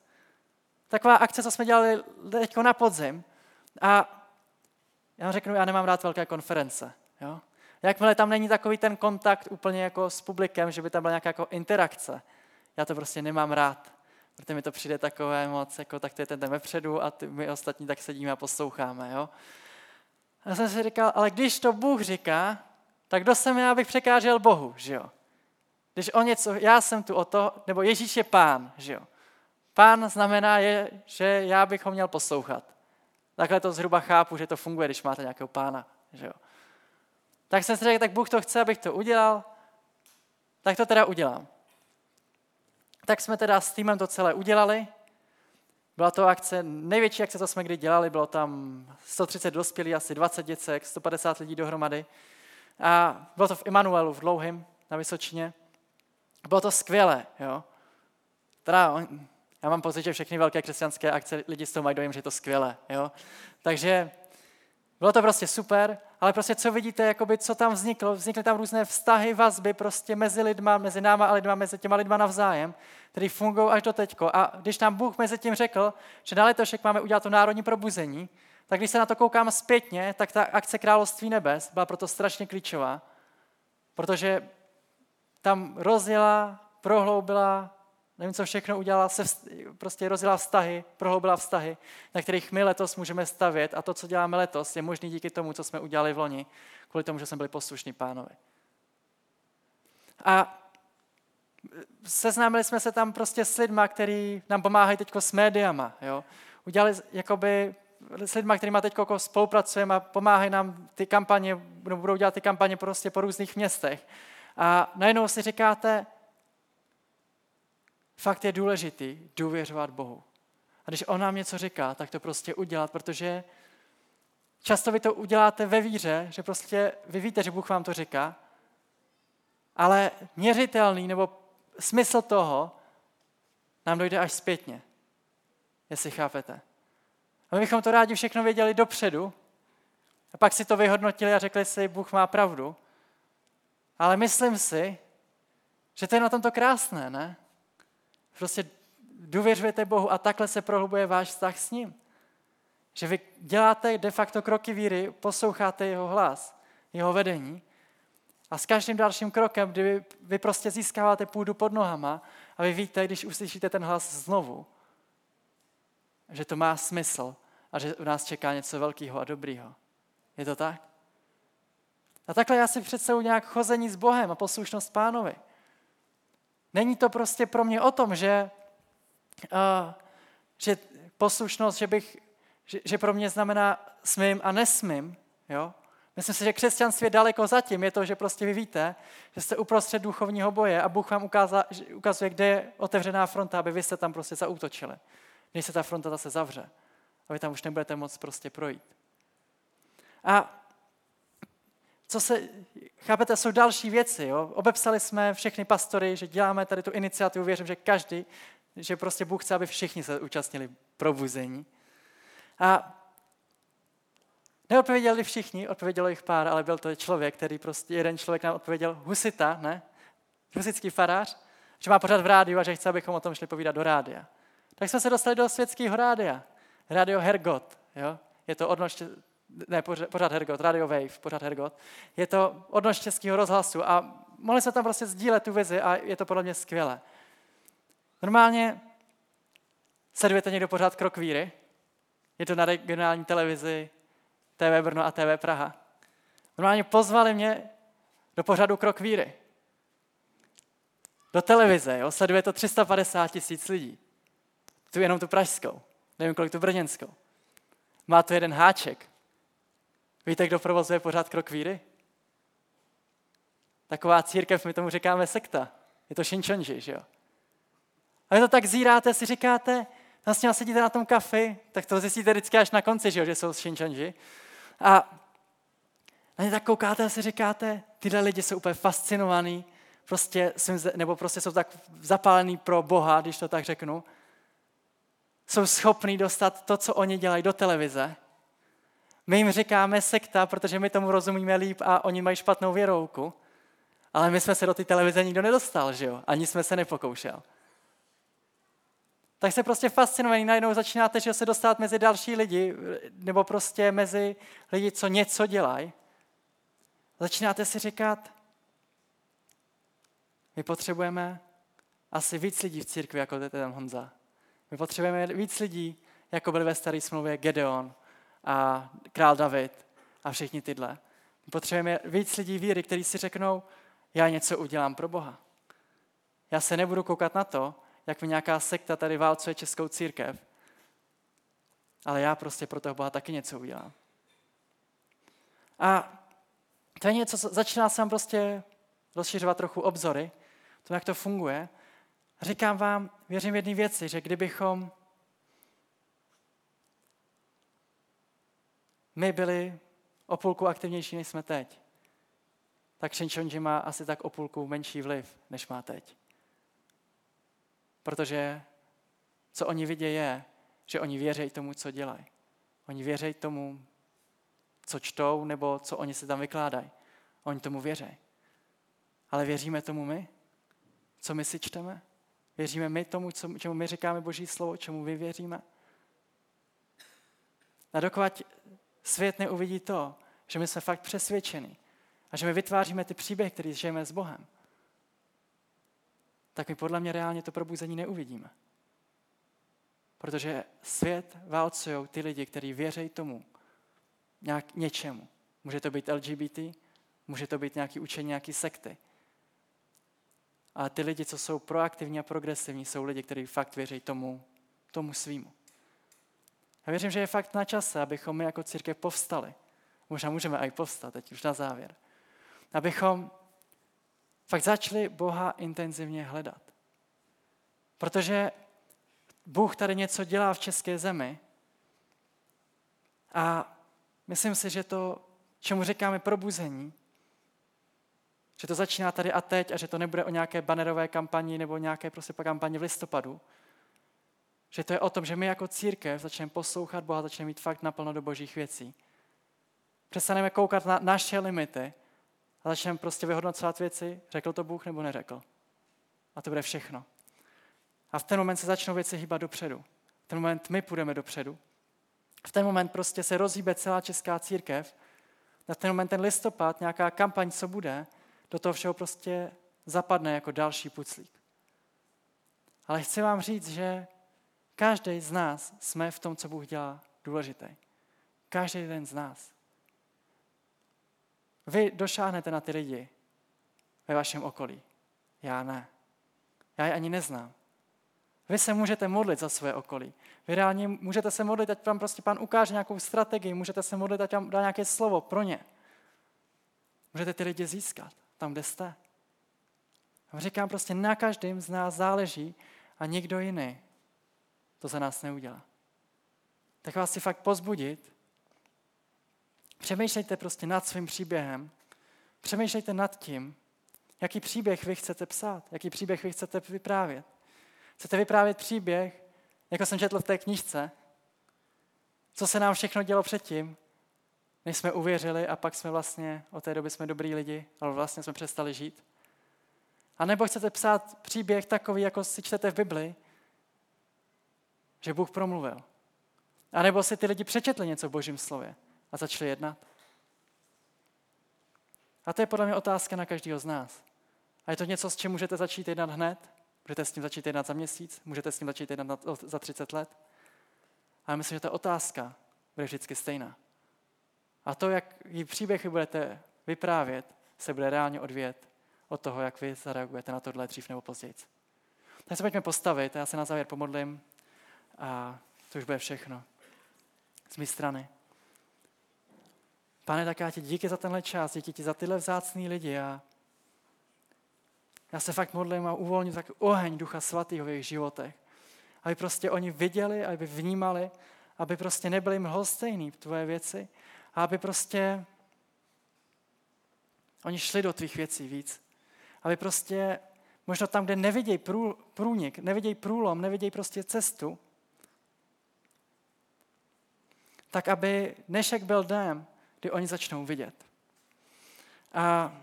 Taková akce, co jsme dělali teď na podzim. A já řeknu, já nemám rád velké konference. Jo? Jakmile tam není takový ten kontakt úplně jako s publikem, že by tam byla nějaká jako interakce, já to prostě nemám rád. Protože mi to přijde takové moc, jako tak to je ten jdeme vepředu a ty, my ostatní tak sedíme a posloucháme. Jo? A jsem si říkal, ale když to Bůh říká, tak kdo jsem já, abych překážel Bohu, že jo? Když o něco, já jsem tu o to, nebo Ježíš je pán, že jo? Pán znamená, je, že já bych ho měl poslouchat. Takhle to zhruba chápu, že to funguje, když máte nějakého pána, že jo? Tak jsem si řekl, tak Bůh to chce, abych to udělal, tak to teda udělám. Tak jsme teda s týmem to celé udělali. Byla to akce, největší akce, co jsme kdy dělali, bylo tam 130 dospělých, asi 20 děcek, 150 lidí dohromady. A bylo to v Emanuelu, v Dlouhým, na Vysočině. Bylo to skvělé, jo. Teda, já mám pocit, že všechny velké křesťanské akce lidi z toho mají dojem, že je to skvělé, jo. Takže bylo to prostě super, ale prostě co vidíte, jakoby, co tam vzniklo, vznikly tam různé vztahy, vazby prostě mezi lidma, mezi náma a lidma, mezi těma lidma navzájem, které fungují až do teďko. A když nám Bůh mezi tím řekl, že na letošek máme udělat to národní probuzení, tak když se na to koukám zpětně, tak ta akce Království nebes byla proto strašně klíčová, protože tam rozjela, prohloubila, nevím, co všechno udělala, se prostě rozjela vztahy, prohloubila vztahy, na kterých my letos můžeme stavět a to, co děláme letos, je možný díky tomu, co jsme udělali v loni, kvůli tomu, že jsme byli poslušní pánovi. A seznámili jsme se tam prostě s lidma, kteří nám pomáhají teď s médiama. Jo? Udělali jakoby s lidma, kterými teď jako spolupracujeme a pomáhají nám ty kampaně, budou dělat ty kampaně prostě po různých městech. A najednou si říkáte, fakt je důležitý důvěřovat Bohu. A když On nám něco říká, tak to prostě udělat, protože často vy to uděláte ve víře, že prostě vy víte, že Bůh vám to říká, ale měřitelný nebo smysl toho nám dojde až zpětně, jestli chápete. A my bychom to rádi všechno věděli dopředu a pak si to vyhodnotili a řekli si, Bůh má pravdu. Ale myslím si, že to je na tomto krásné, ne? Prostě důvěřujete Bohu a takhle se prohlubuje váš vztah s ním. Že vy děláte de facto kroky víry, posloucháte jeho hlas, jeho vedení a s každým dalším krokem, kdy vy, vy prostě získáváte půdu pod nohama a vy víte, když uslyšíte ten hlas znovu, že to má smysl a že u nás čeká něco velkého a dobrýho. Je to tak? A takhle já si představuji nějak chození s Bohem a poslušnost pánovi. Není to prostě pro mě o tom, že, uh, že poslušnost, že, bych, že, že pro mě znamená smím a nesmím. Jo? Myslím si, že křesťanství je daleko zatím. Je to, že prostě vy víte, že jste uprostřed duchovního boje a Bůh vám ukázá, ukazuje, kde je otevřená fronta, aby vy jste tam prostě zaútočili. Když se ta fronta zase zavře. A vy tam už nebudete moc prostě projít. A co se, chápete, jsou další věci. Jo? Obepsali jsme všechny pastory, že děláme tady tu iniciativu, věřím, že každý, že prostě Bůh chce, aby všichni se účastnili probuzení. A neodpověděli všichni, odpovědělo jich pár, ale byl to člověk, který prostě, jeden člověk nám odpověděl, husita, ne? Husický farář, že má pořád v rádiu a že chce, abychom o tom šli povídat do rádia. Tak jsme se dostali do světského rádia. Radio Hergot, jo? Je to odnož ne, pořád Hergot, Radio Wave, pořád Hergot. Je to odnož českého rozhlasu a mohli jsme tam prostě sdílet tu vizi a je to podle mě skvělé. Normálně sledujete někdo pořád Krok víry? Je to na regionální televizi TV Brno a TV Praha. Normálně pozvali mě do pořadu Krok víry. Do televize, jo? sleduje to 350 tisíc lidí. Tu jenom tu pražskou, nevím kolik tu brněnskou. Má to jeden háček. Víte, kdo provozuje pořád krok víry? Taková církev, my tomu říkáme sekta. Je to Shinchonji, že jo? A vy to tak zíráte, si říkáte, vlastně sedíte na tom kafi, tak to zjistíte vždycky až na konci, že, jo, že jsou Shinchonji. A na ně tak koukáte a si říkáte, tyhle lidi jsou úplně fascinovaný, prostě, nebo prostě jsou tak zapálení pro Boha, když to tak řeknu. Jsou schopní dostat to, co oni dělají do televize my jim říkáme sekta, protože my tomu rozumíme líp a oni mají špatnou věrouku. Ale my jsme se do té televize nikdo nedostal, že jo? Ani jsme se nepokoušel. Tak se prostě fascinovaný, najednou začínáte, že se dostat mezi další lidi, nebo prostě mezi lidi, co něco dělají. Začínáte si říkat, my potřebujeme asi víc lidí v církvi, jako ten Honza. My potřebujeme víc lidí, jako byli ve staré smlouvě Gedeon, a král David a všichni tyhle. Potřebujeme víc lidí víry, kteří si řeknou, já něco udělám pro Boha. Já se nebudu koukat na to, jak mi nějaká sekta tady válcuje českou církev, ale já prostě pro toho Boha taky něco udělám. A to je něco, co začíná se prostě rozšiřovat trochu obzory, to, jak to funguje. Říkám vám, věřím v jedné věci, že kdybychom my byli o půlku aktivnější, než jsme teď, tak Shinchonji má asi tak o půlku menší vliv, než má teď. Protože co oni vidí je, že oni věří tomu, co dělají. Oni věří tomu, co čtou, nebo co oni si tam vykládají. Oni tomu věří. Ale věříme tomu my? Co my si čteme? Věříme my tomu, čemu my říkáme Boží slovo, čemu vy věříme? A dokud svět neuvidí to, že my jsme fakt přesvědčeni a že my vytváříme ty příběhy, které žijeme s Bohem, tak my podle mě reálně to probuzení neuvidíme. Protože svět válcují ty lidi, kteří věří tomu, nějak něčemu. Může to být LGBT, může to být nějaký učení, nějaký sekty. Ale ty lidi, co jsou proaktivní a progresivní, jsou lidi, kteří fakt věří tomu, tomu svýmu. Já věřím, že je fakt na čase, abychom my jako církev povstali. Možná můžeme i povstat teď už na závěr. Abychom fakt začali Boha intenzivně hledat. Protože Bůh tady něco dělá v české zemi a myslím si, že to, čemu říkáme probuzení, že to začíná tady a teď a že to nebude o nějaké banerové kampani nebo nějaké prostě kampani v listopadu, že to je o tom, že my jako církev začneme poslouchat Boha, začneme mít fakt naplno do božích věcí. Přestaneme koukat na naše limity a začneme prostě vyhodnocovat věci, řekl to Bůh nebo neřekl. A to bude všechno. A v ten moment se začnou věci hýbat dopředu. V ten moment my půjdeme dopředu. v ten moment prostě se rozhýbe celá česká církev, na ten moment ten listopad, nějaká kampaň, co bude, do toho všeho prostě zapadne jako další puclík. Ale chci vám říct, že každý z nás jsme v tom, co Bůh dělá, důležitý. Každý jeden z nás. Vy došáhnete na ty lidi ve vašem okolí. Já ne. Já je ani neznám. Vy se můžete modlit za své okolí. Vy reálně můžete se modlit, ať vám prostě pán ukáže nějakou strategii, můžete se modlit, ať vám dá nějaké slovo pro ně. Můžete ty lidi získat tam, kde jste. A říkám prostě, na každém z nás záleží a nikdo jiný to za nás neudělá. Tak vás si fakt pozbudit. Přemýšlejte prostě nad svým příběhem. Přemýšlejte nad tím, jaký příběh vy chcete psát, jaký příběh vy chcete vyprávět. Chcete vyprávět příběh, jako jsem četl v té knižce, co se nám všechno dělo předtím, než jsme uvěřili a pak jsme vlastně, od té doby jsme dobrý lidi, ale vlastně jsme přestali žít. A nebo chcete psát příběh takový, jako si čtete v Bibli, že Bůh promluvil. A nebo si ty lidi přečetli něco v Božím slově a začali jednat. A to je podle mě otázka na každého z nás. A je to něco, s čím můžete začít jednat hned, můžete s tím začít jednat za měsíc, můžete s tím začít jednat za 30 let. Ale myslím, že ta otázka bude vždycky stejná. A to, jak jí příběh vy budete vyprávět, se bude reálně odvět od toho, jak vy zareagujete na tohle dřív nebo později. Tak se pojďme postavit já se na závěr pomodlím a to už bude všechno z mé strany. Pane, tak já ti díky za tenhle čas, díky ti za tyhle vzácný lidi a já se fakt modlím a uvolním tak oheň Ducha Svatého v jejich životech. Aby prostě oni viděli, aby vnímali, aby prostě nebyli mlhostejný v tvoje věci a aby prostě oni šli do tvých věcí víc. Aby prostě možná tam, kde nevidějí prů, průnik, nevidějí průlom, nevidějí prostě cestu, tak aby dnešek byl dnem, kdy oni začnou vidět. A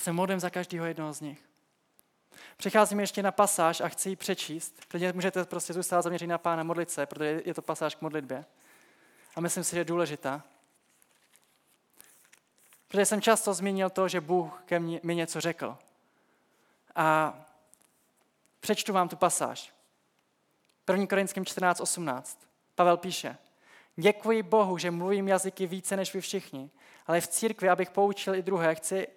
se modlím za každého jednoho z nich. Přecházím ještě na pasáž a chci ji přečíst. Klidně můžete prostě zůstat zaměřit na Pána modlit se, protože je to pasáž k modlitbě. A myslím si, že je důležitá. Protože jsem často zmínil to, že Bůh ke mně, mi něco řekl. A přečtu vám tu pasáž. 1. Korinským 14.18. Pavel píše, Děkuji Bohu, že mluvím jazyky více než vy všichni, ale v církvi, abych poučil i druhé, chci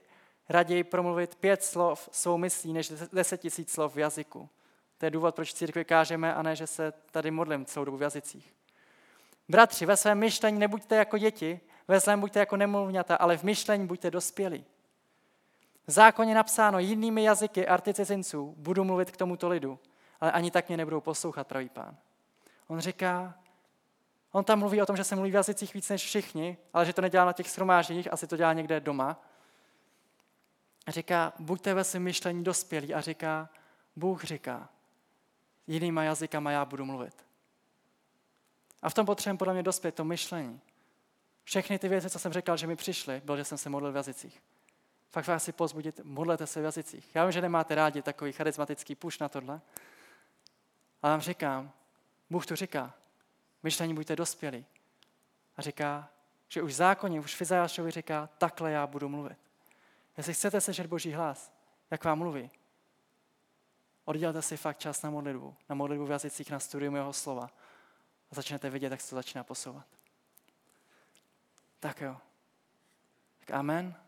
raději promluvit pět slov svou myslí, než deset tisíc slov v jazyku. To je důvod, proč církvi kážeme a ne, že se tady modlím celou dobu v jazycích. Bratři, ve svém myšlení nebuďte jako děti, ve svém buďte jako nemluvňata, ale v myšlení buďte dospělí. V zákoně napsáno jinými jazyky articizinců budu mluvit k tomuto lidu, ale ani tak mě nebudou poslouchat, pravý pán. On říká, on tam mluví o tom, že se mluví v jazycích víc než všichni, ale že to nedělá na těch shromážděních, asi to dělá někde doma. A říká, buďte ve svém myšlení dospělí a říká, Bůh říká, jinýma jazykama já budu mluvit. A v tom potřebujeme podle mě dospět to myšlení. Všechny ty věci, co jsem říkal, že mi přišly, bylo, že jsem se modlil v jazycích. Fakt vás si pozbudit, modlete se v jazycích. Já vím, že nemáte rádi takový charismatický puš na tohle, ale vám říkám, Bůh to říká, myšlení buďte dospělí. A říká, že už zákonně, už Fizajášovi říká, takhle já budu mluvit. Jestli chcete slyšet Boží hlas, jak vám mluví, oddělte si fakt čas na modlitbu, na modlitbu v jazycích, na studium jeho slova a začnete vidět, jak se to začíná posouvat. Tak jo. Tak amen.